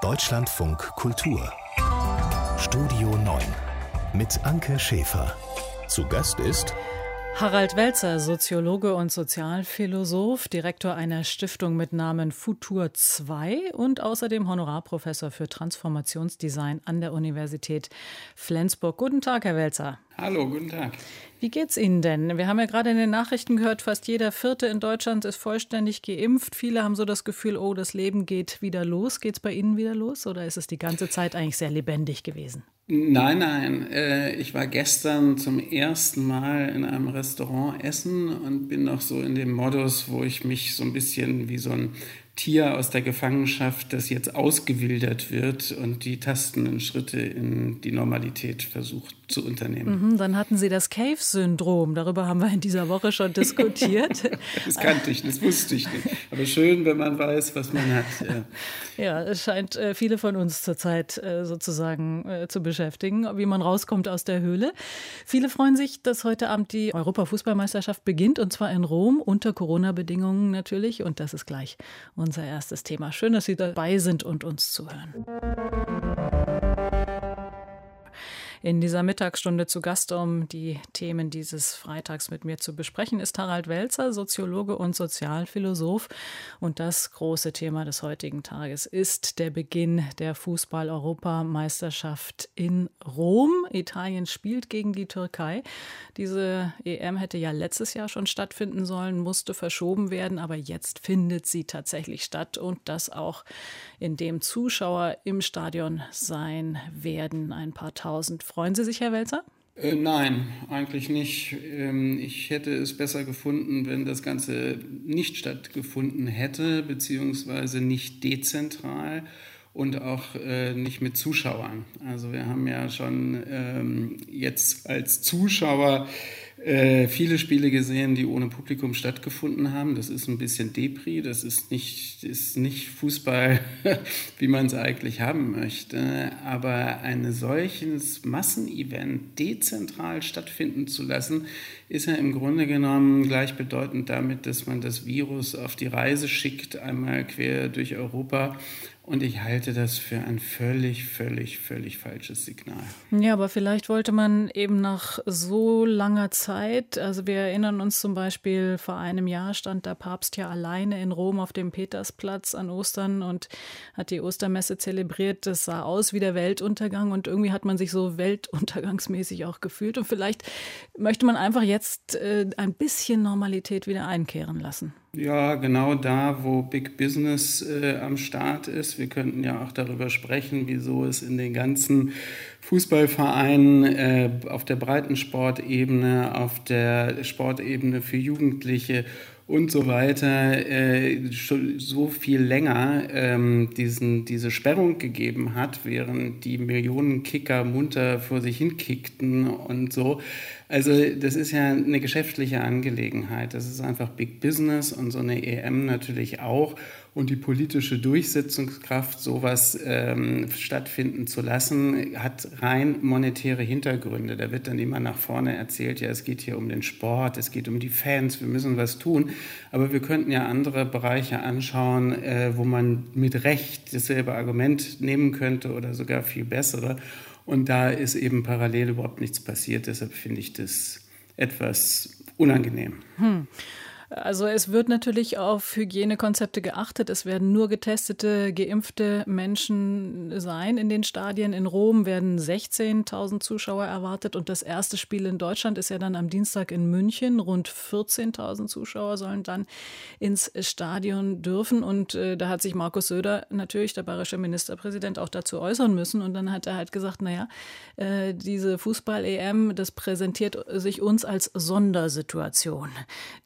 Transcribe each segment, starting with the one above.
Deutschlandfunk Kultur Studio 9 mit Anke Schäfer. Zu Gast ist Harald Welzer, Soziologe und Sozialphilosoph, Direktor einer Stiftung mit Namen Futur 2 und außerdem Honorarprofessor für Transformationsdesign an der Universität Flensburg. Guten Tag, Herr Welzer. Hallo, guten Tag. Wie geht's Ihnen denn? Wir haben ja gerade in den Nachrichten gehört, fast jeder Vierte in Deutschland ist vollständig geimpft. Viele haben so das Gefühl, oh, das Leben geht wieder los. Geht's bei Ihnen wieder los oder ist es die ganze Zeit eigentlich sehr lebendig gewesen? Nein, nein. Äh, ich war gestern zum ersten Mal in einem Restaurant essen und bin noch so in dem Modus, wo ich mich so ein bisschen wie so ein Tier aus der Gefangenschaft, das jetzt ausgewildert wird und die tastenden Schritte in die Normalität versucht zu unternehmen. Mhm, dann hatten Sie das Cave-Syndrom. Darüber haben wir in dieser Woche schon diskutiert. das kannte ich, das wusste ich nicht. Aber schön, wenn man weiß, was man hat. Ja, ja es scheint äh, viele von uns zurzeit äh, sozusagen äh, zu beschäftigen, wie man rauskommt aus der Höhle. Viele freuen sich, dass heute Abend die Europafußballmeisterschaft beginnt und zwar in Rom unter Corona-Bedingungen natürlich. Und das ist gleich unser erstes Thema. Schön, dass Sie dabei sind und uns zuhören in dieser Mittagsstunde zu Gast, um die Themen dieses Freitags mit mir zu besprechen, ist Harald Welzer, Soziologe und Sozialphilosoph. Und das große Thema des heutigen Tages ist der Beginn der Fußball-Europameisterschaft in Rom. Italien spielt gegen die Türkei. Diese EM hätte ja letztes Jahr schon stattfinden sollen, musste verschoben werden, aber jetzt findet sie tatsächlich statt und das auch in dem Zuschauer im Stadion sein werden, ein paar tausend Freuen Sie sich, Herr Welzer? Äh, nein, eigentlich nicht. Ähm, ich hätte es besser gefunden, wenn das Ganze nicht stattgefunden hätte, beziehungsweise nicht dezentral und auch äh, nicht mit Zuschauern. Also wir haben ja schon ähm, jetzt als Zuschauer äh, viele Spiele gesehen, die ohne Publikum stattgefunden haben. Das ist ein bisschen Depri, das ist nicht, ist nicht Fußball, wie man es eigentlich haben möchte. Aber ein solches Massenevent dezentral stattfinden zu lassen, ist ja im Grunde genommen gleichbedeutend damit, dass man das Virus auf die Reise schickt, einmal quer durch Europa und ich halte das für ein völlig, völlig, völlig falsches Signal. Ja, aber vielleicht wollte man eben nach so langer Zeit, also wir erinnern uns zum Beispiel, vor einem Jahr stand der Papst ja alleine in Rom auf dem Petersplatz an Ostern und hat die Ostermesse zelebriert. Das sah aus wie der Weltuntergang und irgendwie hat man sich so weltuntergangsmäßig auch gefühlt. Und vielleicht möchte man einfach jetzt äh, ein bisschen Normalität wieder einkehren lassen. Ja, genau da, wo Big Business äh, am Start ist. Wir könnten ja auch darüber sprechen, wieso es in den ganzen Fußballvereinen äh, auf der Breitensportebene, auf der Sportebene für Jugendliche und so weiter äh, schon so viel länger ähm, diesen, diese Sperrung gegeben hat, während die Millionen Kicker munter vor sich hin kickten und so. Also das ist ja eine geschäftliche Angelegenheit. Das ist einfach Big Business und so eine EM natürlich auch. Und die politische Durchsetzungskraft, sowas ähm, stattfinden zu lassen, hat rein monetäre Hintergründe. Da wird dann immer nach vorne erzählt, ja, es geht hier um den Sport, es geht um die Fans, wir müssen was tun. Aber wir könnten ja andere Bereiche anschauen, äh, wo man mit Recht dasselbe Argument nehmen könnte oder sogar viel bessere. Und da ist eben parallel überhaupt nichts passiert. Deshalb finde ich das etwas unangenehm. Hm. Also es wird natürlich auf Hygienekonzepte geachtet. Es werden nur getestete, geimpfte Menschen sein in den Stadien. In Rom werden 16.000 Zuschauer erwartet und das erste Spiel in Deutschland ist ja dann am Dienstag in München. Rund 14.000 Zuschauer sollen dann ins Stadion dürfen und äh, da hat sich Markus Söder natürlich, der bayerische Ministerpräsident, auch dazu äußern müssen und dann hat er halt gesagt, naja, äh, diese Fußball-EM, das präsentiert sich uns als Sondersituation.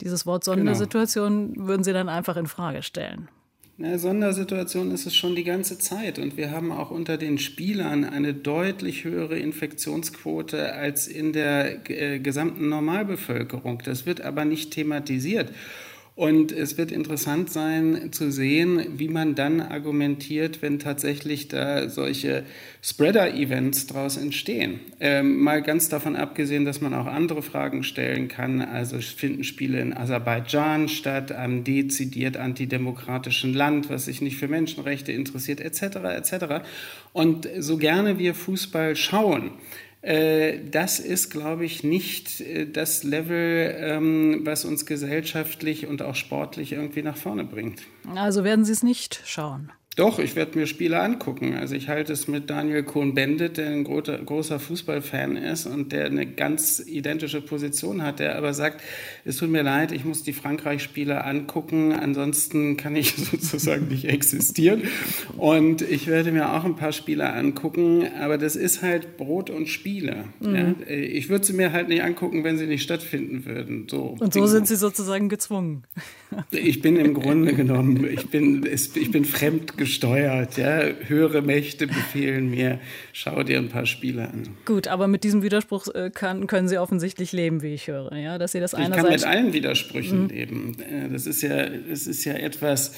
Dieses Wort Sondersituation genau. würden Sie dann einfach in Frage stellen? Na, Sondersituation ist es schon die ganze Zeit und wir haben auch unter den Spielern eine deutlich höhere Infektionsquote als in der äh, gesamten Normalbevölkerung. Das wird aber nicht thematisiert. Und es wird interessant sein zu sehen, wie man dann argumentiert, wenn tatsächlich da solche Spreader-Events daraus entstehen. Ähm, mal ganz davon abgesehen, dass man auch andere Fragen stellen kann. Also finden Spiele in Aserbaidschan statt, einem dezidiert antidemokratischen Land, was sich nicht für Menschenrechte interessiert, etc. etc. Und so gerne wir Fußball schauen, das ist, glaube ich, nicht äh, das Level, ähm, was uns gesellschaftlich und auch sportlich irgendwie nach vorne bringt. Also werden Sie es nicht schauen. Doch, ich werde mir Spiele angucken. Also ich halte es mit Daniel Cohn-Bendit, der ein großer Fußballfan ist und der eine ganz identische Position hat, der aber sagt, es tut mir leid, ich muss die Frankreich-Spiele angucken, ansonsten kann ich sozusagen nicht existieren. Und ich werde mir auch ein paar Spiele angucken, aber das ist halt Brot und Spiele. Mhm. Ja? Ich würde sie mir halt nicht angucken, wenn sie nicht stattfinden würden. So, und so sind sie sozusagen gezwungen. Ich bin im Grunde genommen, ich bin, ich bin fremd gesteuert. Ja? Höhere Mächte befehlen mir, schau dir ein paar Spiele an. Gut, aber mit diesem Widerspruch äh, kann, können Sie offensichtlich leben, wie ich höre. Ja? Dass Sie das ich kann mit allen Widersprüchen mhm. leben. Äh, das ist ja, das ist ja etwas,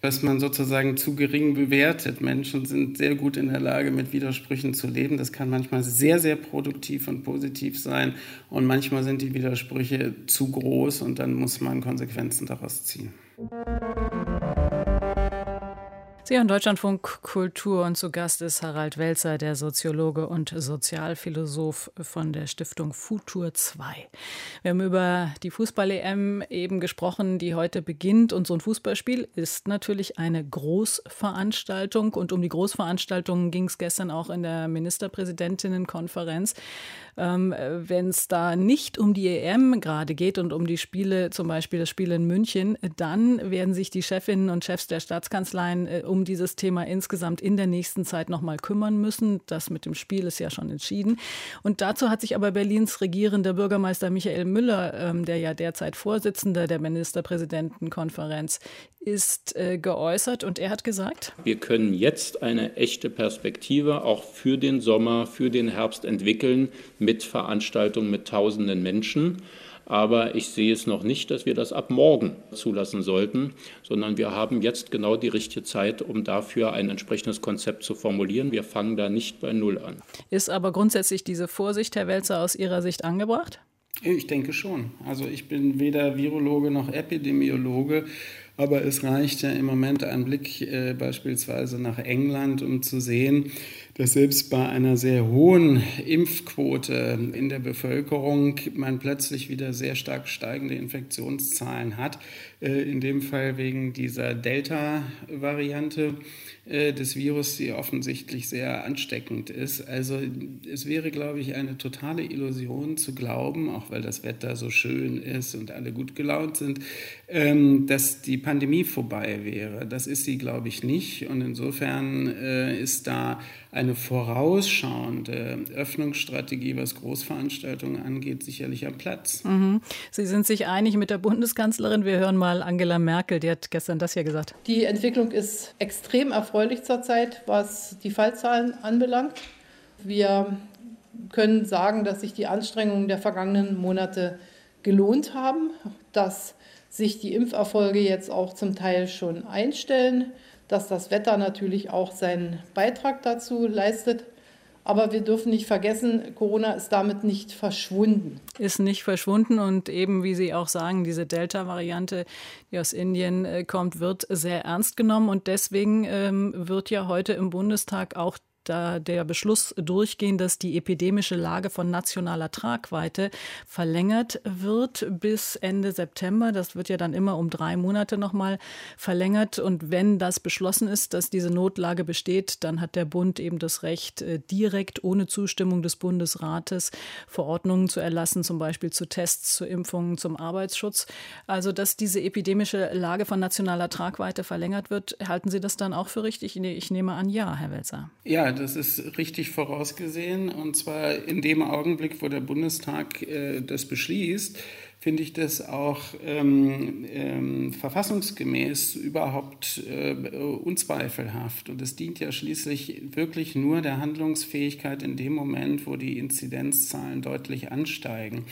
was man sozusagen zu gering bewertet. Menschen sind sehr gut in der Lage, mit Widersprüchen zu leben. Das kann manchmal sehr, sehr produktiv und positiv sein. Und manchmal sind die Widersprüche zu groß und dann muss man Konsequenzen daraus ziehen. Sie Deutschlandfunk Kultur und zu Gast ist Harald Welzer, der Soziologe und Sozialphilosoph von der Stiftung Futur 2. Wir haben über die Fußball-EM eben gesprochen, die heute beginnt und so ein Fußballspiel ist natürlich eine Großveranstaltung und um die Großveranstaltungen ging es gestern auch in der Ministerpräsidentinnenkonferenz. Ähm, Wenn es da nicht um die EM gerade geht und um die Spiele, zum Beispiel das Spiel in München, dann werden sich die Chefinnen und Chefs der Staatskanzleien äh, um dieses Thema insgesamt in der nächsten Zeit noch mal kümmern müssen. Das mit dem Spiel ist ja schon entschieden. Und dazu hat sich aber Berlins regierender Bürgermeister Michael Müller, ähm, der ja derzeit Vorsitzender der Ministerpräsidentenkonferenz ist, äh, geäußert. Und er hat gesagt, wir können jetzt eine echte Perspektive auch für den Sommer, für den Herbst entwickeln mit Veranstaltungen mit tausenden Menschen. Aber ich sehe es noch nicht, dass wir das ab morgen zulassen sollten, sondern wir haben jetzt genau die richtige Zeit, um dafür ein entsprechendes Konzept zu formulieren. Wir fangen da nicht bei Null an. Ist aber grundsätzlich diese Vorsicht, Herr Welzer, aus Ihrer Sicht angebracht? Ich denke schon. Also ich bin weder Virologe noch Epidemiologe. Aber es reicht ja im Moment ein Blick äh, beispielsweise nach England, um zu sehen, dass selbst bei einer sehr hohen Impfquote in der Bevölkerung man plötzlich wieder sehr stark steigende Infektionszahlen hat. Äh, in dem Fall wegen dieser Delta-Variante äh, des Virus, die offensichtlich sehr ansteckend ist. Also es wäre, glaube ich, eine totale Illusion zu glauben, auch weil das Wetter so schön ist und alle gut gelaunt sind, ähm, dass die Pandemie vorbei wäre. Das ist sie, glaube ich, nicht. Und insofern äh, ist da eine vorausschauende Öffnungsstrategie, was Großveranstaltungen angeht, sicherlich am Platz. Mhm. Sie sind sich einig mit der Bundeskanzlerin. Wir hören mal Angela Merkel, die hat gestern das ja gesagt. Die Entwicklung ist extrem erfreulich zurzeit, was die Fallzahlen anbelangt. Wir können sagen, dass sich die Anstrengungen der vergangenen Monate gelohnt haben, dass sich die Impferfolge jetzt auch zum Teil schon einstellen dass das Wetter natürlich auch seinen Beitrag dazu leistet. Aber wir dürfen nicht vergessen, Corona ist damit nicht verschwunden. Ist nicht verschwunden und eben, wie Sie auch sagen, diese Delta-Variante, die aus Indien äh, kommt, wird sehr ernst genommen. Und deswegen ähm, wird ja heute im Bundestag auch da der Beschluss durchgehen, dass die epidemische Lage von nationaler Tragweite verlängert wird bis Ende September. Das wird ja dann immer um drei Monate nochmal verlängert. Und wenn das beschlossen ist, dass diese Notlage besteht, dann hat der Bund eben das Recht, äh, direkt ohne Zustimmung des Bundesrates Verordnungen zu erlassen, zum Beispiel zu Tests, zu Impfungen, zum Arbeitsschutz. Also, dass diese epidemische Lage von nationaler Tragweite verlängert wird, halten Sie das dann auch für richtig? Ich nehme an, ja, Herr Welzer. Ja, das ist richtig vorausgesehen. Und zwar in dem Augenblick, wo der Bundestag äh, das beschließt, finde ich das auch ähm, ähm, verfassungsgemäß überhaupt äh, unzweifelhaft. Und es dient ja schließlich wirklich nur der Handlungsfähigkeit in dem Moment, wo die Inzidenzzahlen deutlich ansteigen.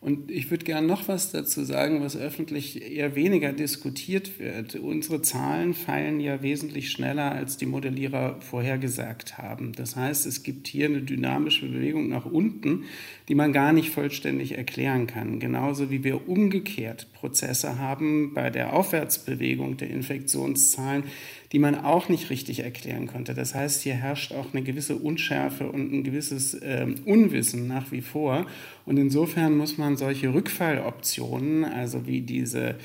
Und ich würde gerne noch was dazu sagen, was öffentlich eher weniger diskutiert wird. Unsere Zahlen fallen ja wesentlich schneller, als die Modellierer vorhergesagt haben. Das heißt, es gibt hier eine dynamische Bewegung nach unten, die man gar nicht vollständig erklären kann. Genauso wie wir umgekehrt Prozesse haben bei der Aufwärtsbewegung der Infektionszahlen, die man auch nicht richtig erklären konnte. Das heißt, hier herrscht auch eine gewisse Unschärfe und ein gewisses äh, Unwissen nach wie vor. Und insofern muss man solche Rückfalloptionen, also wie diese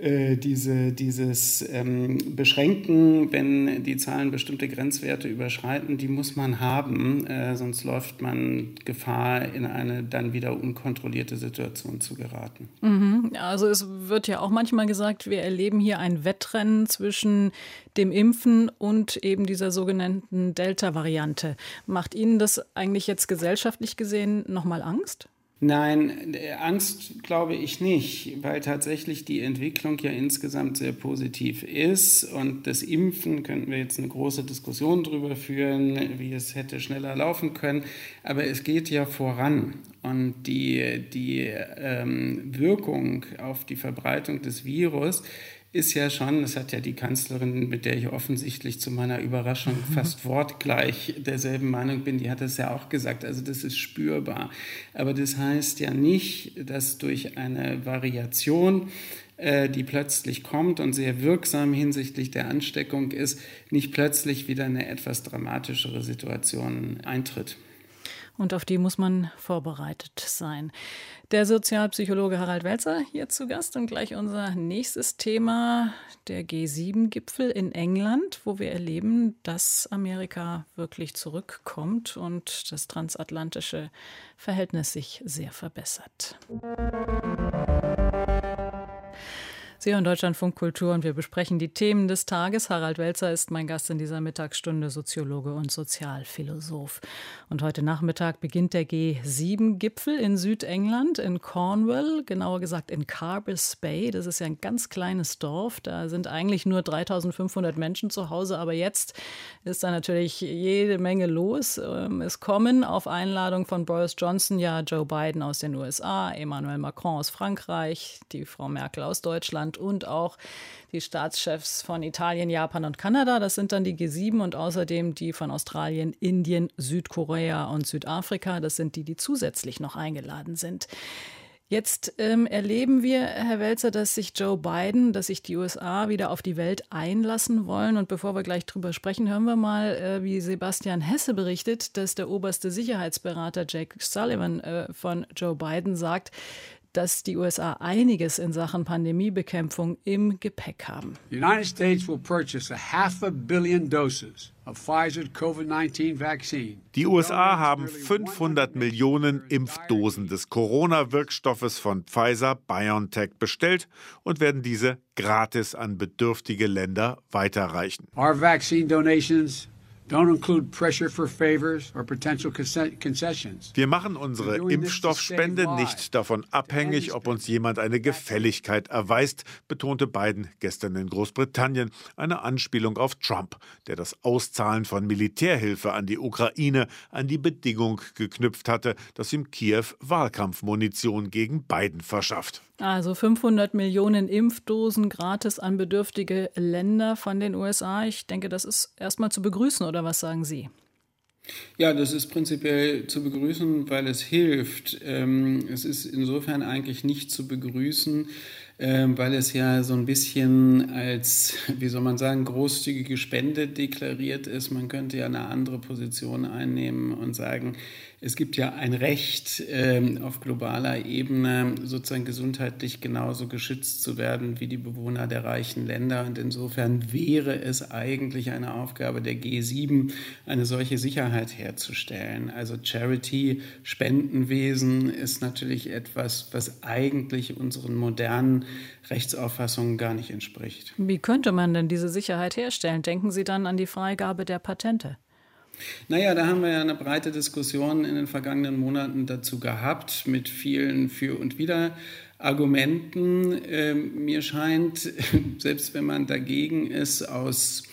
äh, diese, dieses ähm, Beschränken, wenn die Zahlen bestimmte Grenzwerte überschreiten, die muss man haben, äh, sonst läuft man Gefahr, in eine dann wieder unkontrollierte Situation zu geraten. Mhm. Also es wird ja auch manchmal gesagt, wir erleben hier ein Wettrennen zwischen dem Impfen und eben dieser sogenannten Delta-Variante. Macht Ihnen das eigentlich jetzt gesellschaftlich gesehen nochmal Angst? Nein, Angst glaube ich nicht, weil tatsächlich die Entwicklung ja insgesamt sehr positiv ist. Und das Impfen könnten wir jetzt eine große Diskussion darüber führen, wie es hätte schneller laufen können. Aber es geht ja voran. Und die, die ähm, Wirkung auf die Verbreitung des Virus ist ja schon, das hat ja die Kanzlerin, mit der ich offensichtlich zu meiner Überraschung mhm. fast wortgleich derselben Meinung bin, die hat das ja auch gesagt. Also das ist spürbar. Aber das heißt ja nicht, dass durch eine Variation äh, die plötzlich kommt und sehr wirksam hinsichtlich der Ansteckung ist, nicht plötzlich wieder eine etwas dramatischere Situation eintritt. Und auf die muss man vorbereitet sein. Der Sozialpsychologe Harald Welzer hier zu Gast und gleich unser nächstes Thema, der G7-Gipfel in England, wo wir erleben, dass Amerika wirklich zurückkommt und das transatlantische Verhältnis sich sehr verbessert. Sie hören Deutschlandfunk Kultur und wir besprechen die Themen des Tages. Harald Welzer ist mein Gast in dieser Mittagsstunde, Soziologe und Sozialphilosoph. Und heute Nachmittag beginnt der G7-Gipfel in Südengland, in Cornwall, genauer gesagt in Carbis Bay. Das ist ja ein ganz kleines Dorf. Da sind eigentlich nur 3500 Menschen zu Hause, aber jetzt ist da natürlich jede Menge los. Ähm, es kommen auf Einladung von Boris Johnson ja Joe Biden aus den USA, Emmanuel Macron aus Frankreich, die Frau Merkel aus Deutschland Deutschland und auch die Staatschefs von Italien, Japan und Kanada. Das sind dann die G7 und außerdem die von Australien, Indien, Südkorea und Südafrika. Das sind die, die zusätzlich noch eingeladen sind. Jetzt ähm, erleben wir, Herr Welzer, dass sich Joe Biden, dass sich die USA wieder auf die Welt einlassen wollen. Und bevor wir gleich drüber sprechen, hören wir mal, äh, wie Sebastian Hesse berichtet, dass der oberste Sicherheitsberater Jake Sullivan äh, von Joe Biden sagt, dass die USA einiges in Sachen Pandemiebekämpfung im Gepäck haben. The United States will purchase a half a billion doses die USA haben 500 Millionen Impfdosen des Corona-Wirkstoffes von Pfizer BioNTech bestellt und werden diese gratis an bedürftige Länder weiterreichen. Our vaccine donations wir machen unsere Impfstoffspende nicht davon abhängig, ob uns jemand eine Gefälligkeit erweist, betonte Biden gestern in Großbritannien, eine Anspielung auf Trump, der das Auszahlen von Militärhilfe an die Ukraine an die Bedingung geknüpft hatte, dass ihm Kiew Wahlkampfmunition gegen Biden verschafft. Also 500 Millionen Impfdosen gratis an bedürftige Länder von den USA. Ich denke, das ist erstmal zu begrüßen, oder was sagen Sie? Ja, das ist prinzipiell zu begrüßen, weil es hilft. Ähm, es ist insofern eigentlich nicht zu begrüßen, ähm, weil es ja so ein bisschen als, wie soll man sagen, großzügige Spende deklariert ist. Man könnte ja eine andere Position einnehmen und sagen, es gibt ja ein Recht ähm, auf globaler Ebene, sozusagen gesundheitlich genauso geschützt zu werden wie die Bewohner der reichen Länder. Und insofern wäre es eigentlich eine Aufgabe der G7, eine solche Sicherheit herzustellen. Also Charity, Spendenwesen ist natürlich etwas, was eigentlich unseren modernen Rechtsauffassungen gar nicht entspricht. Wie könnte man denn diese Sicherheit herstellen? Denken Sie dann an die Freigabe der Patente? Naja, da haben wir ja eine breite Diskussion in den vergangenen Monaten dazu gehabt mit vielen Für- und Wider-Argumenten. Ähm, mir scheint, selbst wenn man dagegen ist, aus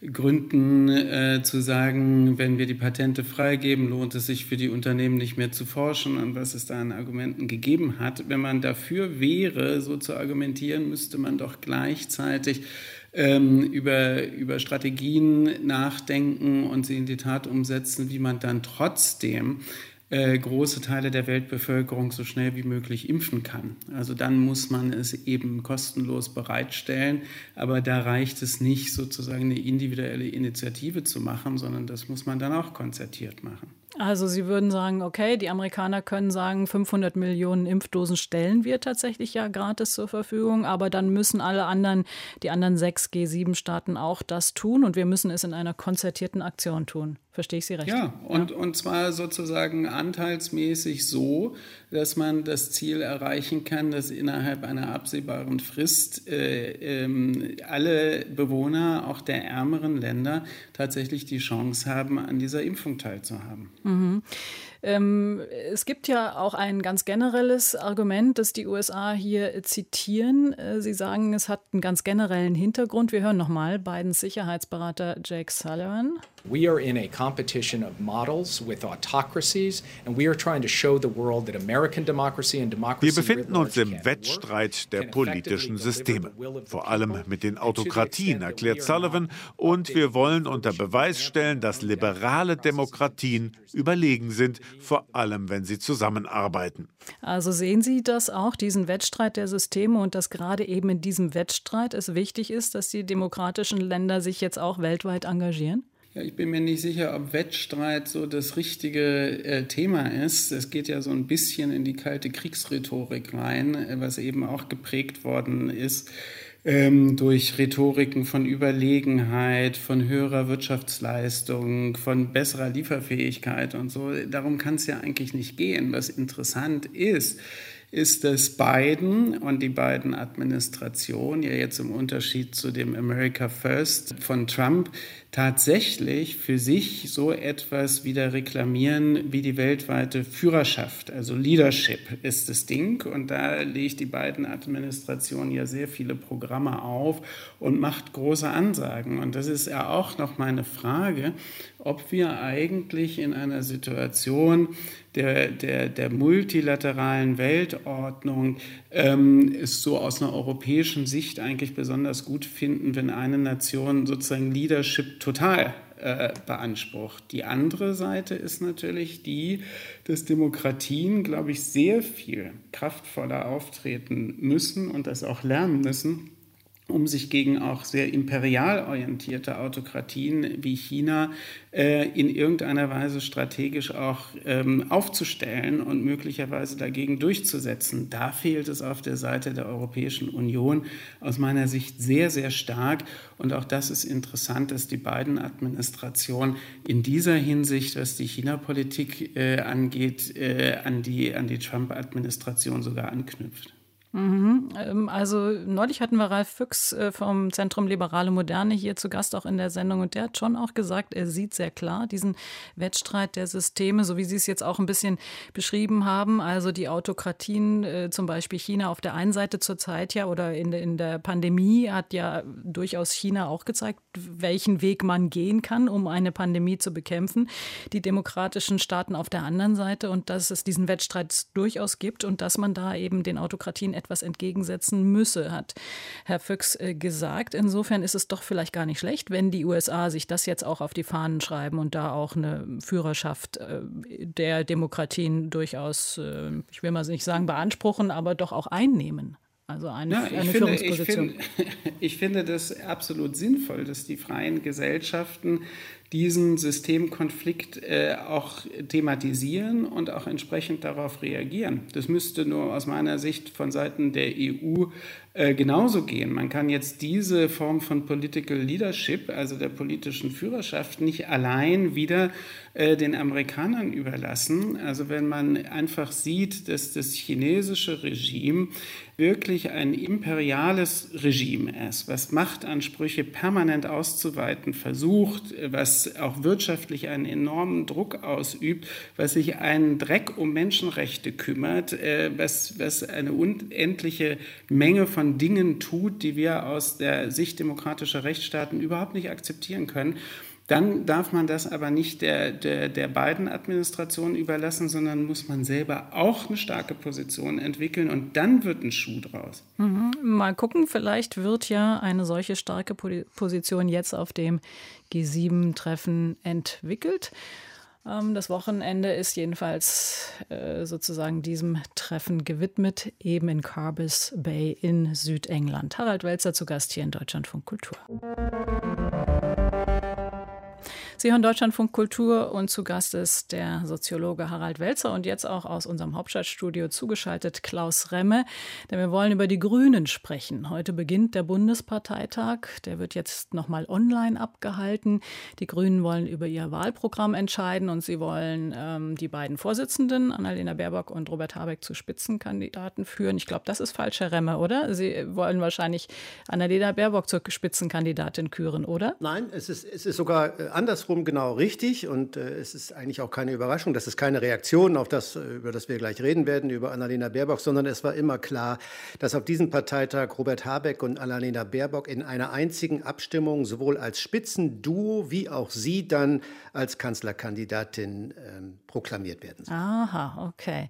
Gründen äh, zu sagen, wenn wir die Patente freigeben, lohnt es sich für die Unternehmen nicht mehr zu forschen und was es da an Argumenten gegeben hat. Wenn man dafür wäre, so zu argumentieren, müsste man doch gleichzeitig ähm, über, über Strategien nachdenken und sie in die Tat umsetzen, wie man dann trotzdem äh, große Teile der Weltbevölkerung so schnell wie möglich impfen kann. Also dann muss man es eben kostenlos bereitstellen, aber da reicht es nicht, sozusagen eine individuelle Initiative zu machen, sondern das muss man dann auch konzertiert machen. Also Sie würden sagen, okay, die Amerikaner können sagen, 500 Millionen Impfdosen stellen wir tatsächlich ja gratis zur Verfügung, aber dann müssen alle anderen, die anderen sechs G7-Staaten auch das tun und wir müssen es in einer konzertierten Aktion tun. Verstehe ich Sie recht? Ja, und, ja. und zwar sozusagen anteilsmäßig so, dass man das Ziel erreichen kann, dass innerhalb einer absehbaren Frist äh, äh, alle Bewohner auch der ärmeren Länder tatsächlich die Chance haben, an dieser Impfung teilzuhaben. Mhm. Ähm, es gibt ja auch ein ganz generelles Argument, das die USA hier zitieren. Äh, sie sagen, es hat einen ganz generellen Hintergrund. Wir hören nochmal Bidens Sicherheitsberater Jake Sullivan. We are in a competition of models with autocracies, and we are trying to show the world that American democracy and democracy. Wir befinden uns im Wettstreit der politischen Systeme, vor allem mit den Autokratien, erklärt Sullivan, und wir wollen unter Beweis stellen, dass liberale Demokratien überlegen sind, vor allem wenn sie zusammenarbeiten. Also sehen Sie das auch, diesen Wettstreit der Systeme und dass gerade eben in diesem Wettstreit es wichtig ist, dass die demokratischen Länder sich jetzt auch weltweit engagieren? Ja, ich bin mir nicht sicher, ob Wettstreit so das richtige äh, Thema ist. Es geht ja so ein bisschen in die kalte Kriegsrhetorik rein, äh, was eben auch geprägt worden ist ähm, durch Rhetoriken von Überlegenheit, von höherer Wirtschaftsleistung, von besserer Lieferfähigkeit und so. Darum kann es ja eigentlich nicht gehen. Was interessant ist, ist, dass Biden und die beiden Administrationen ja jetzt im Unterschied zu dem America First von Trump tatsächlich für sich so etwas wieder reklamieren wie die weltweite Führerschaft. Also Leadership ist das Ding und da legt die beiden Administrationen ja sehr viele Programme auf und macht große Ansagen. Und das ist ja auch noch meine Frage, ob wir eigentlich in einer Situation der, der, der multilateralen Weltordnung ähm, es so aus einer europäischen Sicht eigentlich besonders gut finden, wenn eine Nation sozusagen Leadership total äh, beansprucht. Die andere Seite ist natürlich die, dass Demokratien, glaube ich, sehr viel kraftvoller auftreten müssen und das auch lernen müssen, um sich gegen auch sehr imperial orientierte Autokratien wie China äh, in irgendeiner Weise strategisch auch ähm, aufzustellen und möglicherweise dagegen durchzusetzen. Da fehlt es auf der Seite der Europäischen Union aus meiner Sicht sehr, sehr stark. Und auch das ist interessant, dass die beiden Administrationen in dieser Hinsicht, was die China-Politik äh, angeht, äh, an die, an die Trump-Administration sogar anknüpft. Mhm. Ähm, also neulich hatten wir Ralf Füchs äh, vom Zentrum Liberale Moderne hier zu Gast auch in der Sendung und der hat schon auch gesagt, er sieht sehr klar diesen Wettstreit der Systeme, so wie Sie es jetzt auch ein bisschen beschrieben haben. Also die Autokratien, äh, zum Beispiel China auf der einen Seite zurzeit ja oder in, in der Pandemie hat ja durchaus China auch gezeigt, welchen Weg man gehen kann, um eine Pandemie zu bekämpfen. Die demokratischen Staaten auf der anderen Seite und dass es diesen Wettstreit durchaus gibt und dass man da eben den Autokratien etwas entgegensetzen müsse, hat Herr Füchs äh, gesagt. Insofern ist es doch vielleicht gar nicht schlecht, wenn die USA sich das jetzt auch auf die Fahnen schreiben und da auch eine Führerschaft äh, der Demokratien durchaus, äh, ich will mal nicht sagen beanspruchen, aber doch auch einnehmen. Also eine, ja, eine finde, Führungsposition. Ich finde, ich finde das absolut sinnvoll, dass die freien Gesellschaften diesen Systemkonflikt äh, auch thematisieren und auch entsprechend darauf reagieren. Das müsste nur aus meiner Sicht von Seiten der EU äh, genauso gehen. Man kann jetzt diese Form von Political Leadership, also der politischen Führerschaft, nicht allein wieder äh, den Amerikanern überlassen. Also wenn man einfach sieht, dass das chinesische Regime wirklich ein imperiales Regime ist, was Machtansprüche permanent auszuweiten versucht, was was auch wirtschaftlich einen enormen Druck ausübt, was sich einen Dreck um Menschenrechte kümmert, äh, was, was eine unendliche Menge von Dingen tut, die wir aus der Sicht demokratischer Rechtsstaaten überhaupt nicht akzeptieren können. Dann darf man das aber nicht der, der, der beiden Administrationen überlassen, sondern muss man selber auch eine starke Position entwickeln und dann wird ein Schuh draus. Mhm. Mal gucken, vielleicht wird ja eine solche starke Position jetzt auf dem G7-Treffen entwickelt. Ähm, das Wochenende ist jedenfalls äh, sozusagen diesem Treffen gewidmet, eben in Carbis Bay in Südengland. Harald Welzer zu Gast hier in Deutschlandfunk Kultur. Sie hören Deutschlandfunk Kultur und zu Gast ist der Soziologe Harald Welzer und jetzt auch aus unserem Hauptstadtstudio zugeschaltet Klaus Remme, denn wir wollen über die Grünen sprechen. Heute beginnt der Bundesparteitag, der wird jetzt nochmal online abgehalten. Die Grünen wollen über ihr Wahlprogramm entscheiden und sie wollen ähm, die beiden Vorsitzenden, Annalena Baerbock und Robert Habeck, zu Spitzenkandidaten führen. Ich glaube, das ist falsch, Herr Remme, oder? Sie wollen wahrscheinlich Annalena Baerbock zur Spitzenkandidatin küren, oder? Nein, es ist, es ist sogar äh, andersrum andersrum genau richtig. Und äh, es ist eigentlich auch keine Überraschung, das ist keine Reaktion auf das, äh, über das wir gleich reden werden, über Annalena Baerbock, sondern es war immer klar, dass auf diesem Parteitag Robert Habeck und Annalena Baerbock in einer einzigen Abstimmung sowohl als Spitzenduo wie auch sie dann als Kanzlerkandidatin ähm, proklamiert werden soll. Aha, okay.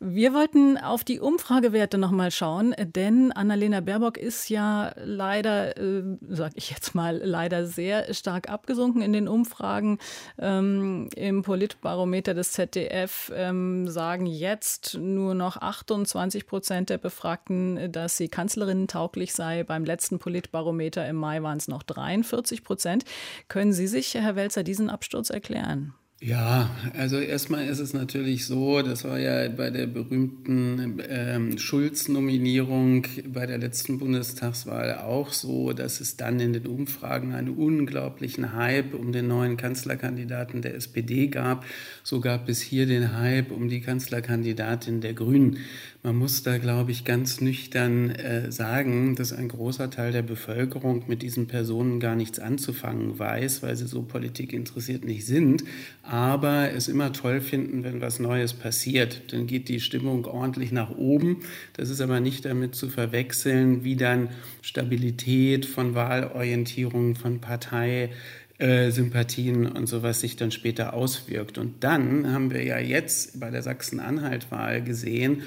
Wir wollten auf die Umfragewerte noch mal schauen, denn Annalena Baerbock ist ja leider, äh, sag ich jetzt mal, leider sehr stark abgesunken in den Umfragen. Ähm, Im Politbarometer des ZDF ähm, sagen jetzt nur noch 28 Prozent der Befragten, dass sie Kanzlerin tauglich sei. Beim letzten Politbarometer im Mai waren es noch 43 Prozent. Können Sie sich, Herr Welzer, diesen Absturz erklären? Ja, also erstmal ist es natürlich so, das war ja bei der berühmten ähm, Schulz-Nominierung bei der letzten Bundestagswahl auch so, dass es dann in den Umfragen einen unglaublichen Hype um den neuen Kanzlerkandidaten der SPD gab. So gab es hier den Hype um die Kanzlerkandidatin der Grünen. Man muss da, glaube ich, ganz nüchtern äh, sagen, dass ein großer Teil der Bevölkerung mit diesen Personen gar nichts anzufangen weiß, weil sie so Politik interessiert nicht sind, aber es immer toll finden, wenn was Neues passiert. Dann geht die Stimmung ordentlich nach oben. Das ist aber nicht damit zu verwechseln, wie dann Stabilität von Wahlorientierung, von Partei, äh, Sympathien und sowas sich dann später auswirkt. Und dann haben wir ja jetzt bei der Sachsen-Anhalt-Wahl gesehen,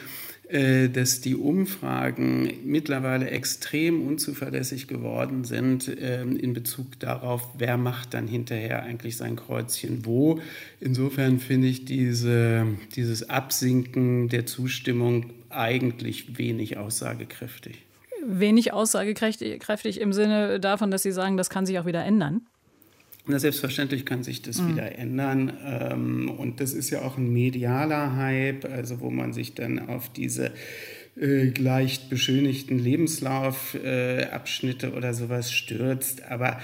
dass die Umfragen mittlerweile extrem unzuverlässig geworden sind ähm, in Bezug darauf, wer macht dann hinterher eigentlich sein Kreuzchen wo. Insofern finde ich diese, dieses Absinken der Zustimmung eigentlich wenig aussagekräftig. Wenig aussagekräftig im Sinne davon, dass Sie sagen, das kann sich auch wieder ändern? Na, selbstverständlich kann sich das mhm. wieder ändern. Ähm, und das ist ja auch ein medialer Hype, also wo man sich dann auf diese äh, leicht beschönigten Lebenslaufabschnitte äh, oder sowas stürzt. Aber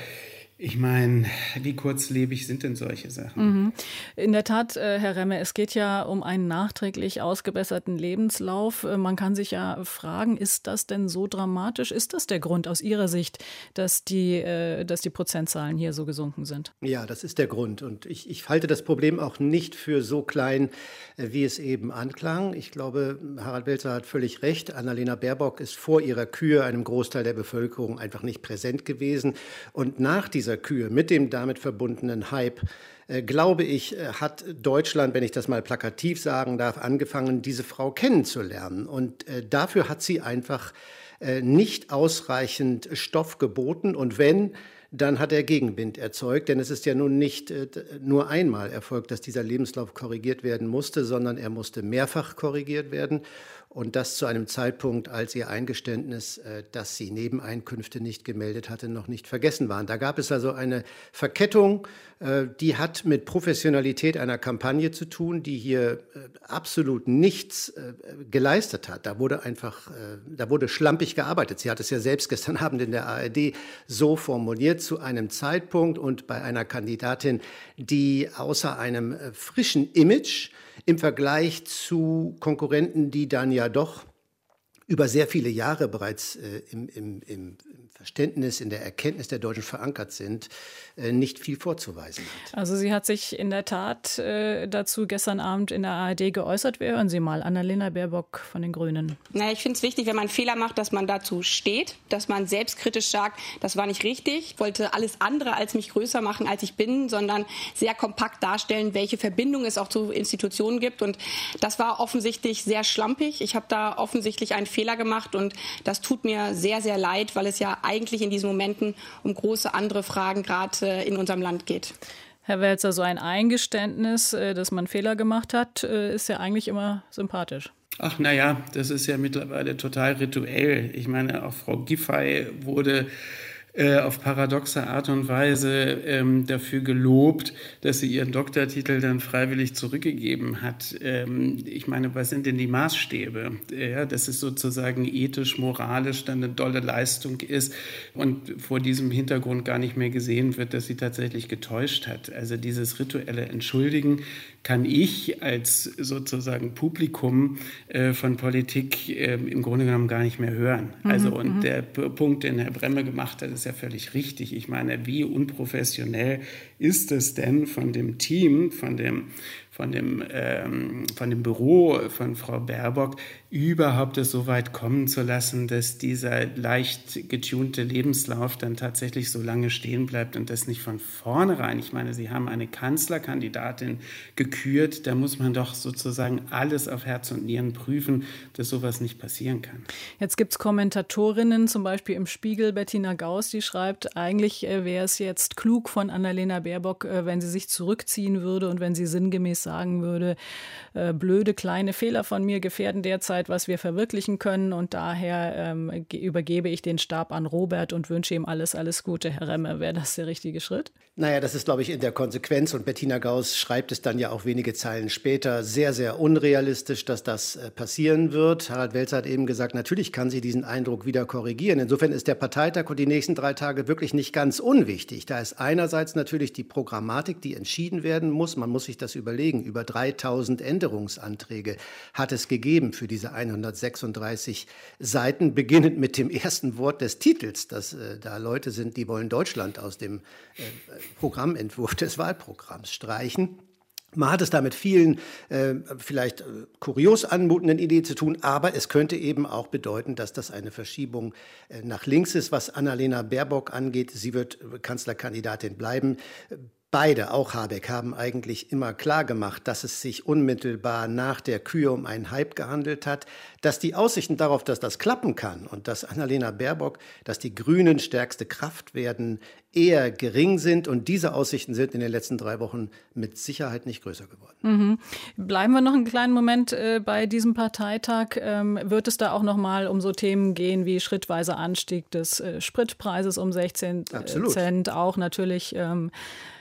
ich meine, wie kurzlebig sind denn solche Sachen? Mhm. In der Tat, äh, Herr Remme, es geht ja um einen nachträglich ausgebesserten Lebenslauf. Äh, man kann sich ja fragen, ist das denn so dramatisch? Ist das der Grund aus Ihrer Sicht, dass die, äh, dass die Prozentzahlen hier so gesunken sind? Ja, das ist der Grund. Und ich, ich halte das Problem auch nicht für so klein, wie es eben anklang. Ich glaube, Harald Welzer hat völlig recht. Annalena Baerbock ist vor ihrer Kür einem Großteil der Bevölkerung einfach nicht präsent gewesen. Und nach dieser dieser Kühe, mit dem damit verbundenen Hype, äh, glaube ich, äh, hat Deutschland, wenn ich das mal plakativ sagen darf, angefangen, diese Frau kennenzulernen. Und äh, dafür hat sie einfach nicht ausreichend Stoff geboten. Und wenn, dann hat er Gegenwind erzeugt. Denn es ist ja nun nicht nur einmal erfolgt, dass dieser Lebenslauf korrigiert werden musste, sondern er musste mehrfach korrigiert werden. Und das zu einem Zeitpunkt, als ihr Eingeständnis, äh, dass sie Nebeneinkünfte nicht gemeldet hatte, noch nicht vergessen waren. Da gab es also eine Verkettung, äh, die hat mit Professionalität einer Kampagne zu tun, die hier äh, absolut nichts geleistet hat. Da wurde einfach, da wurde schlampig gearbeitet. Sie hat es ja selbst gestern Abend in der ARD so formuliert, zu einem Zeitpunkt und bei einer Kandidatin, die außer einem frischen Image, im Vergleich zu Konkurrenten, die dann ja doch über sehr viele Jahre bereits äh, im, im, im Verständnis, in der Erkenntnis der Deutschen verankert sind, äh, nicht viel vorzuweisen hat. Also sie hat sich in der Tat äh, dazu gestern Abend in der ARD geäußert. Wir hören Sie mal, Annalena Baerbock von den Grünen. Naja, ich finde es wichtig, wenn man Fehler macht, dass man dazu steht, dass man selbstkritisch sagt, das war nicht richtig, ich wollte alles andere als mich größer machen, als ich bin, sondern sehr kompakt darstellen, welche Verbindung es auch zu Institutionen gibt. Und das war offensichtlich sehr schlampig. Ich habe da offensichtlich einen Fehler gemacht und das tut mir sehr, sehr leid, weil es ja eigentlich in diesen Momenten um große andere Fragen gerade äh, in unserem Land geht. Herr Welzer, so ein Eingeständnis, äh, dass man Fehler gemacht hat, äh, ist ja eigentlich immer sympathisch. Ach naja, das ist ja mittlerweile total rituell. Ich meine, auch Frau Giffey wurde äh, auf paradoxe Art und Weise ähm, dafür gelobt, dass sie ihren Doktortitel dann freiwillig zurückgegeben hat. Ähm, ich meine, was sind denn die Maßstäbe? Ja, dass es sozusagen ethisch, moralisch dann eine dolle Leistung ist und vor diesem Hintergrund gar nicht mehr gesehen wird, dass sie tatsächlich getäuscht hat. Also dieses rituelle Entschuldigen kann ich als sozusagen Publikum äh, von Politik äh, im Grunde genommen gar nicht mehr hören. Mhm, also und mhm. der Punkt, den Herr Bremme gemacht hat, ist ja völlig richtig. Ich meine, wie unprofessionell ist es denn von dem Team, von dem von dem, ähm, von dem Büro von Frau Baerbock überhaupt es so weit kommen zu lassen, dass dieser leicht getunte Lebenslauf dann tatsächlich so lange stehen bleibt und das nicht von vornherein. Ich meine, Sie haben eine Kanzlerkandidatin gekürt, da muss man doch sozusagen alles auf Herz und Nieren prüfen, dass sowas nicht passieren kann. Jetzt gibt es Kommentatorinnen, zum Beispiel im Spiegel Bettina Gauss, die schreibt, eigentlich äh, wäre es jetzt klug von Annalena Baerbock, äh, wenn sie sich zurückziehen würde und wenn sie sinngemäß sagen würde, äh, blöde kleine Fehler von mir gefährden derzeit, was wir verwirklichen können. Und daher ähm, übergebe ich den Stab an Robert und wünsche ihm alles, alles Gute, Herr Remme. Wäre das der richtige Schritt? Naja, das ist, glaube ich, in der Konsequenz. Und Bettina Gauss schreibt es dann ja auch wenige Zeilen später. Sehr, sehr unrealistisch, dass das äh, passieren wird. Harald Welzer hat eben gesagt, natürlich kann sie diesen Eindruck wieder korrigieren. Insofern ist der Parteitag und die nächsten drei Tage wirklich nicht ganz unwichtig. Da ist einerseits natürlich die Programmatik, die entschieden werden muss. Man muss sich das überlegen. Über 3000 Änderungsanträge hat es gegeben für diese 136 Seiten, beginnend mit dem ersten Wort des Titels, dass äh, da Leute sind, die wollen Deutschland aus dem äh, Programmentwurf des Wahlprogramms streichen. Man hat es da mit vielen äh, vielleicht äh, kurios anmutenden Ideen zu tun, aber es könnte eben auch bedeuten, dass das eine Verschiebung äh, nach links ist, was Annalena Baerbock angeht. Sie wird äh, Kanzlerkandidatin bleiben. Beide, auch Habeck, haben eigentlich immer klar gemacht, dass es sich unmittelbar nach der Kühe um einen Hype gehandelt hat, dass die Aussichten darauf, dass das klappen kann und dass Annalena Baerbock, dass die Grünen stärkste Kraft werden, eher gering sind. Und diese Aussichten sind in den letzten drei Wochen mit Sicherheit nicht größer geworden. Mhm. Bleiben wir noch einen kleinen Moment äh, bei diesem Parteitag. Ähm, wird es da auch noch mal um so Themen gehen wie schrittweiser Anstieg des äh, Spritpreises um 16 Absolut. Cent, auch natürlich ähm,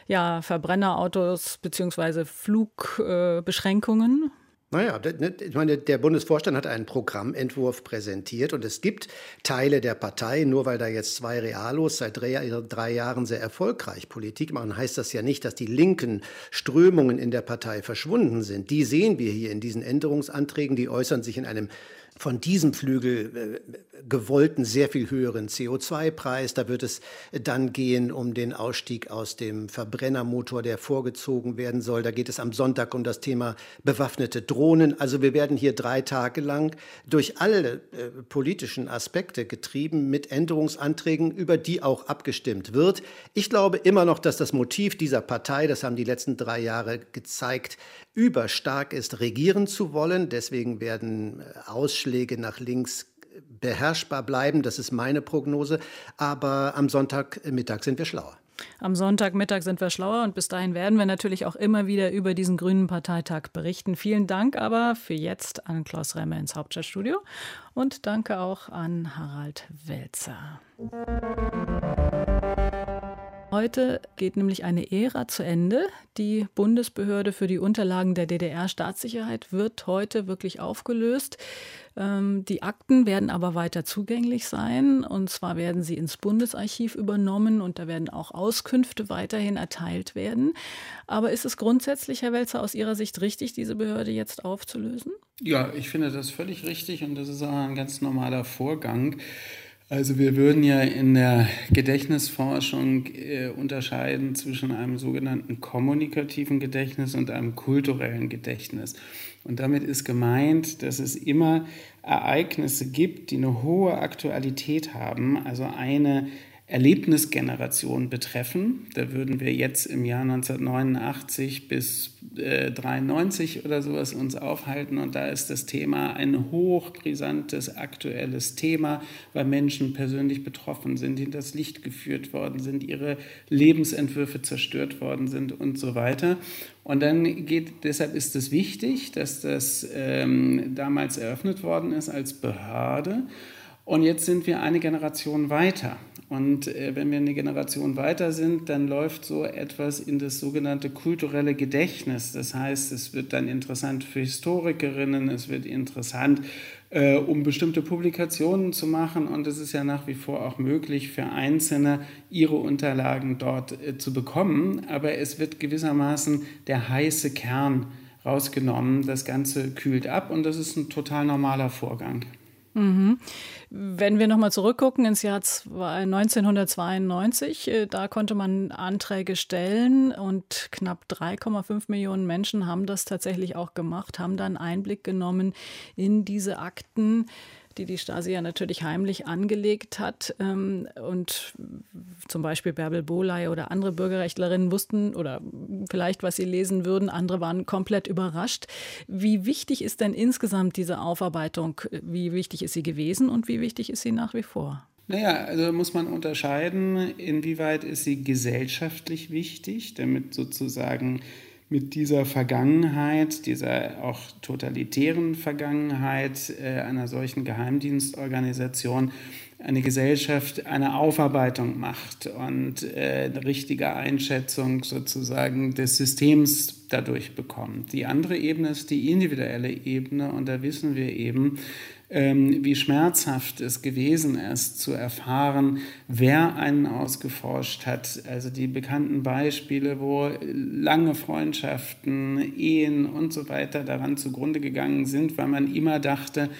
ja, Verbrennerautos bzw. Flugbeschränkungen? Äh, naja, ne, ich meine, der Bundesvorstand hat einen Programmentwurf präsentiert und es gibt Teile der Partei, nur weil da jetzt zwei Realos seit drei, drei, Jahren sehr erfolgreich Politik machen, heißt das ja nicht, dass die linken Strömungen in der Partei verschwunden sind. Die sehen wir hier in diesen Änderungsanträgen, die äußern sich in einem von diesem Flügel äh, gewollten sehr viel höheren CO2-Preis. Da wird es dann gehen um den Ausstieg aus dem Verbrennermotor, der vorgezogen werden soll. Da geht es am Sonntag um das Thema bewaffnete Drohnen. Also wir werden hier drei Tage lang durch alle äh, politischen Aspekte getrieben mit Änderungsanträgen, über die auch abgestimmt wird. Ich glaube immer noch, dass das Motiv dieser Partei, das haben die letzten drei Jahre gezeigt, überstark ist, regieren zu wollen. Deswegen werden äh, Ausschläge nach links beherrschbar bleiben. Das ist meine Prognose. Aber am Sonntagmittag sind wir schlauer. Am Sonntagmittag sind wir schlauer und bis dahin werden wir natürlich auch immer wieder über diesen Grünen Parteitag berichten. Vielen Dank aber für jetzt an Klaus Remme ins Hauptstadtstudio und danke auch an Harald Welzer. Heute geht nämlich eine Ära zu Ende. Die Bundesbehörde für die Unterlagen der DDR-Staatssicherheit wird heute wirklich aufgelöst. Ähm, die Akten werden aber weiter zugänglich sein. Und zwar werden sie ins Bundesarchiv übernommen und da werden auch Auskünfte weiterhin erteilt werden. Aber ist es grundsätzlich, Herr Welzer, aus Ihrer Sicht richtig, diese Behörde jetzt aufzulösen? Ja, ich finde das völlig richtig und das ist auch ein ganz normaler Vorgang. Also wir würden ja in der Gedächtnisforschung äh, unterscheiden zwischen einem sogenannten kommunikativen Gedächtnis und einem kulturellen Gedächtnis. Und damit ist gemeint, dass es immer Ereignisse gibt, die eine hohe Aktualität haben, also eine Erlebnisgeneration betreffen. Da würden wir jetzt im Jahr 1989 bis äh, 93 oder sowas uns aufhalten und da ist das Thema ein hochbrisantes aktuelles Thema, weil Menschen persönlich betroffen sind, das Licht geführt worden sind, ihre Lebensentwürfe zerstört worden sind und so weiter. Und dann geht, deshalb ist es wichtig, dass das ähm, damals eröffnet worden ist als Behörde. Und jetzt sind wir eine Generation weiter. Und äh, wenn wir eine Generation weiter sind, dann läuft so etwas in das sogenannte kulturelle Gedächtnis. Das heißt, es wird dann interessant für Historikerinnen, es wird interessant, äh, um bestimmte Publikationen zu machen. Und es ist ja nach wie vor auch möglich für Einzelne, ihre Unterlagen dort äh, zu bekommen. Aber es wird gewissermaßen der heiße Kern rausgenommen. Das Ganze kühlt ab und das ist ein total normaler Vorgang. Mhm. Wenn wir nochmal zurückgucken ins Jahr 1992, äh, da konnte man Anträge stellen und knapp 3,5 Millionen Menschen haben das tatsächlich auch gemacht, haben dann Einblick genommen in diese Akten die die Stasi ja natürlich heimlich angelegt hat. Ähm, und zum Beispiel Bärbel Boley oder andere Bürgerrechtlerinnen wussten oder vielleicht, was sie lesen würden. Andere waren komplett überrascht. Wie wichtig ist denn insgesamt diese Aufarbeitung? Wie wichtig ist sie gewesen und wie wichtig ist sie nach wie vor? Naja, also muss man unterscheiden, inwieweit ist sie gesellschaftlich wichtig, damit sozusagen mit dieser Vergangenheit, dieser auch totalitären Vergangenheit äh, einer solchen Geheimdienstorganisation eine Gesellschaft eine Aufarbeitung macht und äh, eine richtige Einschätzung sozusagen des Systems dadurch bekommt. Die andere Ebene ist die individuelle Ebene und da wissen wir eben, wie schmerzhaft es gewesen ist, zu erfahren, wer einen ausgeforscht hat. Also die bekannten Beispiele, wo lange Freundschaften, Ehen und so weiter daran zugrunde gegangen sind, weil man immer dachte,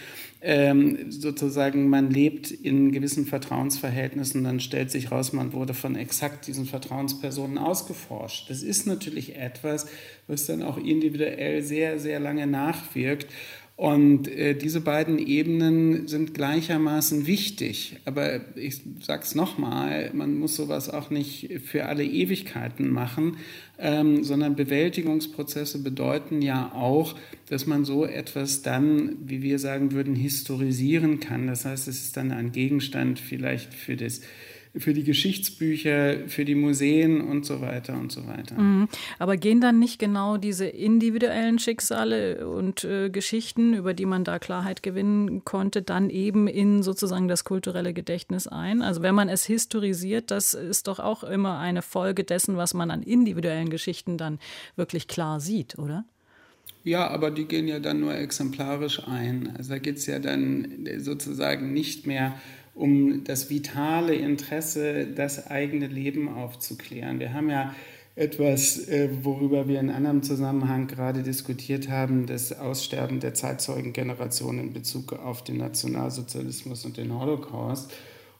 ähm, sozusagen, man lebt in gewissen Vertrauensverhältnissen, dann stellt sich raus, man wurde von exakt diesen Vertrauenspersonen ausgeforscht. Das ist natürlich etwas, was dann auch individuell sehr, sehr lange nachwirkt. Und äh, diese beiden Ebenen sind gleichermaßen wichtig. Aber ich sage es nochmal, man muss sowas auch nicht für alle Ewigkeiten machen, ähm, sondern Bewältigungsprozesse bedeuten ja auch, dass man so etwas dann, wie wir sagen würden, historisieren kann. Das heißt, es ist dann ein Gegenstand vielleicht für das für die Geschichtsbücher, für die Museen und so weiter und so weiter. Mhm. Aber gehen dann nicht genau diese individuellen Schicksale und äh, Geschichten, über die man da Klarheit gewinnen konnte, dann eben in sozusagen das kulturelle Gedächtnis ein? Also wenn man es historisiert, das ist doch auch immer eine Folge dessen, was man an individuellen Geschichten dann wirklich klar sieht, oder? Ja, aber die gehen ja dann nur exemplarisch ein. Also da geht es ja dann sozusagen nicht mehr um das vitale Interesse, das eigene Leben aufzuklären. Wir haben ja etwas, äh, worüber wir in anderem Zusammenhang gerade diskutiert haben, das Aussterben der Zeitzeugengeneration in Bezug auf den Nationalsozialismus und den Holocaust.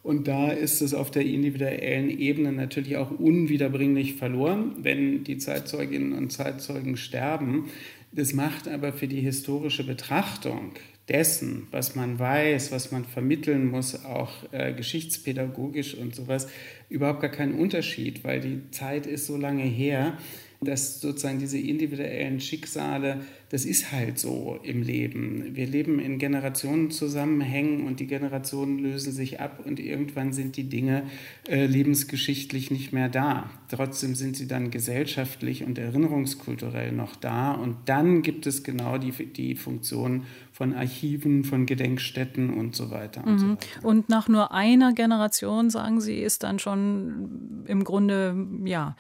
Und da ist es auf der individuellen Ebene natürlich auch unwiederbringlich verloren, wenn die Zeitzeuginnen und Zeitzeugen sterben. Das macht aber für die historische Betrachtung dessen, was man weiß, was man vermitteln muss, auch äh, geschichtspädagogisch und sowas, überhaupt gar keinen Unterschied, weil die Zeit ist so lange her, dass sozusagen diese individuellen Schicksale, das ist halt so im Leben. Wir leben in Generationenzusammenhängen und die Generationen lösen sich ab und irgendwann sind die Dinge äh, lebensgeschichtlich nicht mehr da. Trotzdem sind sie dann gesellschaftlich und erinnerungskulturell noch da und dann gibt es genau die, die Funktion von Archiven, von Gedenkstätten und so weiter. Und, mhm. so weiter. und nach nur einer Generation, sagen Sie, ist dann schon im Grunde, ja,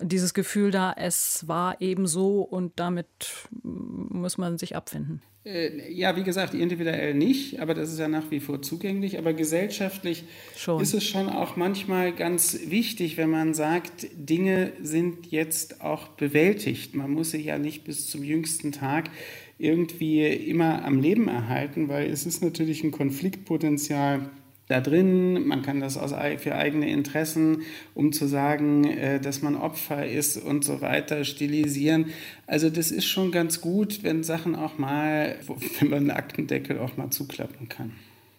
dieses Gefühl da, es war eben so und damit muss man sich abfinden. Äh, ja, wie gesagt, individuell nicht, aber das ist ja nach wie vor zugänglich. Aber gesellschaftlich schon. ist es schon auch manchmal ganz wichtig, wenn man sagt, Dinge sind jetzt auch bewältigt. Man muss sie ja nicht bis zum jüngsten Tag irgendwie immer am Leben erhalten, weil es ist natürlich ein Konfliktpotenzial da drin, man kann das aus, für eigene Interessen, um zu sagen, äh, dass man Opfer ist und so weiter, stilisieren. Also das ist schon ganz gut, wenn Sachen auch mal, wenn man einen Aktendeckel auch mal zuklappen kann.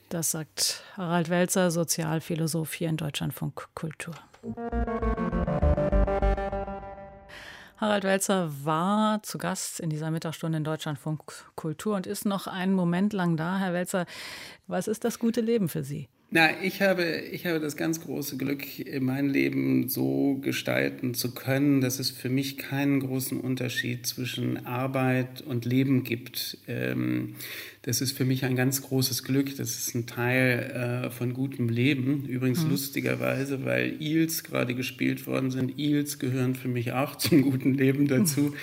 Das sagt Harald Welzer, Sozialphilosoph hier in Deutschlandfunk Kultur. Harald Welzer war zu Gast in dieser Mittagsstunde in Deutschlandfunk Kultur und ist noch einen Moment lang da. Herr Welzer, was ist das gute Leben für Sie? Na, ich habe, ich habe das ganz große Glück, mein Leben so gestalten zu können, dass es für mich keinen großen Unterschied zwischen Arbeit und Leben gibt. Ähm, das ist für mich ein ganz großes Glück. Das ist ein Teil äh, von gutem Leben. Übrigens mhm. lustigerweise, weil Eels gerade gespielt worden sind. Eels gehören für mich auch zum guten Leben dazu. Mhm.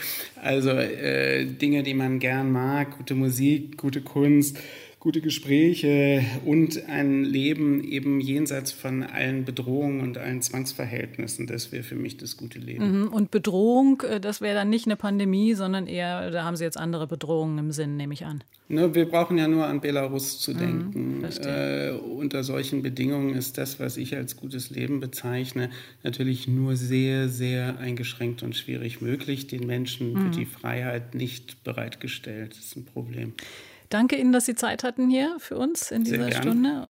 Also äh, Dinge, die man gern mag, gute Musik, gute Kunst gute Gespräche und ein Leben eben jenseits von allen Bedrohungen und allen Zwangsverhältnissen. Das wäre für mich das gute Leben. Mhm. Und Bedrohung, äh, das wäre dann nicht eine Pandemie, sondern eher, da haben Sie jetzt andere Bedrohungen im Sinn, nehme ich an. Ne, wir brauchen ja nur an Belarus zu mhm, denken. Mhm, äh, unter solchen Bedingungen ist das, was ich als gutes Leben bezeichne, natürlich nur sehr, sehr eingeschränkt und schwierig möglich. Den Menschen mhm. wird die Freiheit nicht bereitgestellt. Das ist ein Problem. Danke Ihnen, dass Sie Zeit hatten hier für uns in dieser Stunde.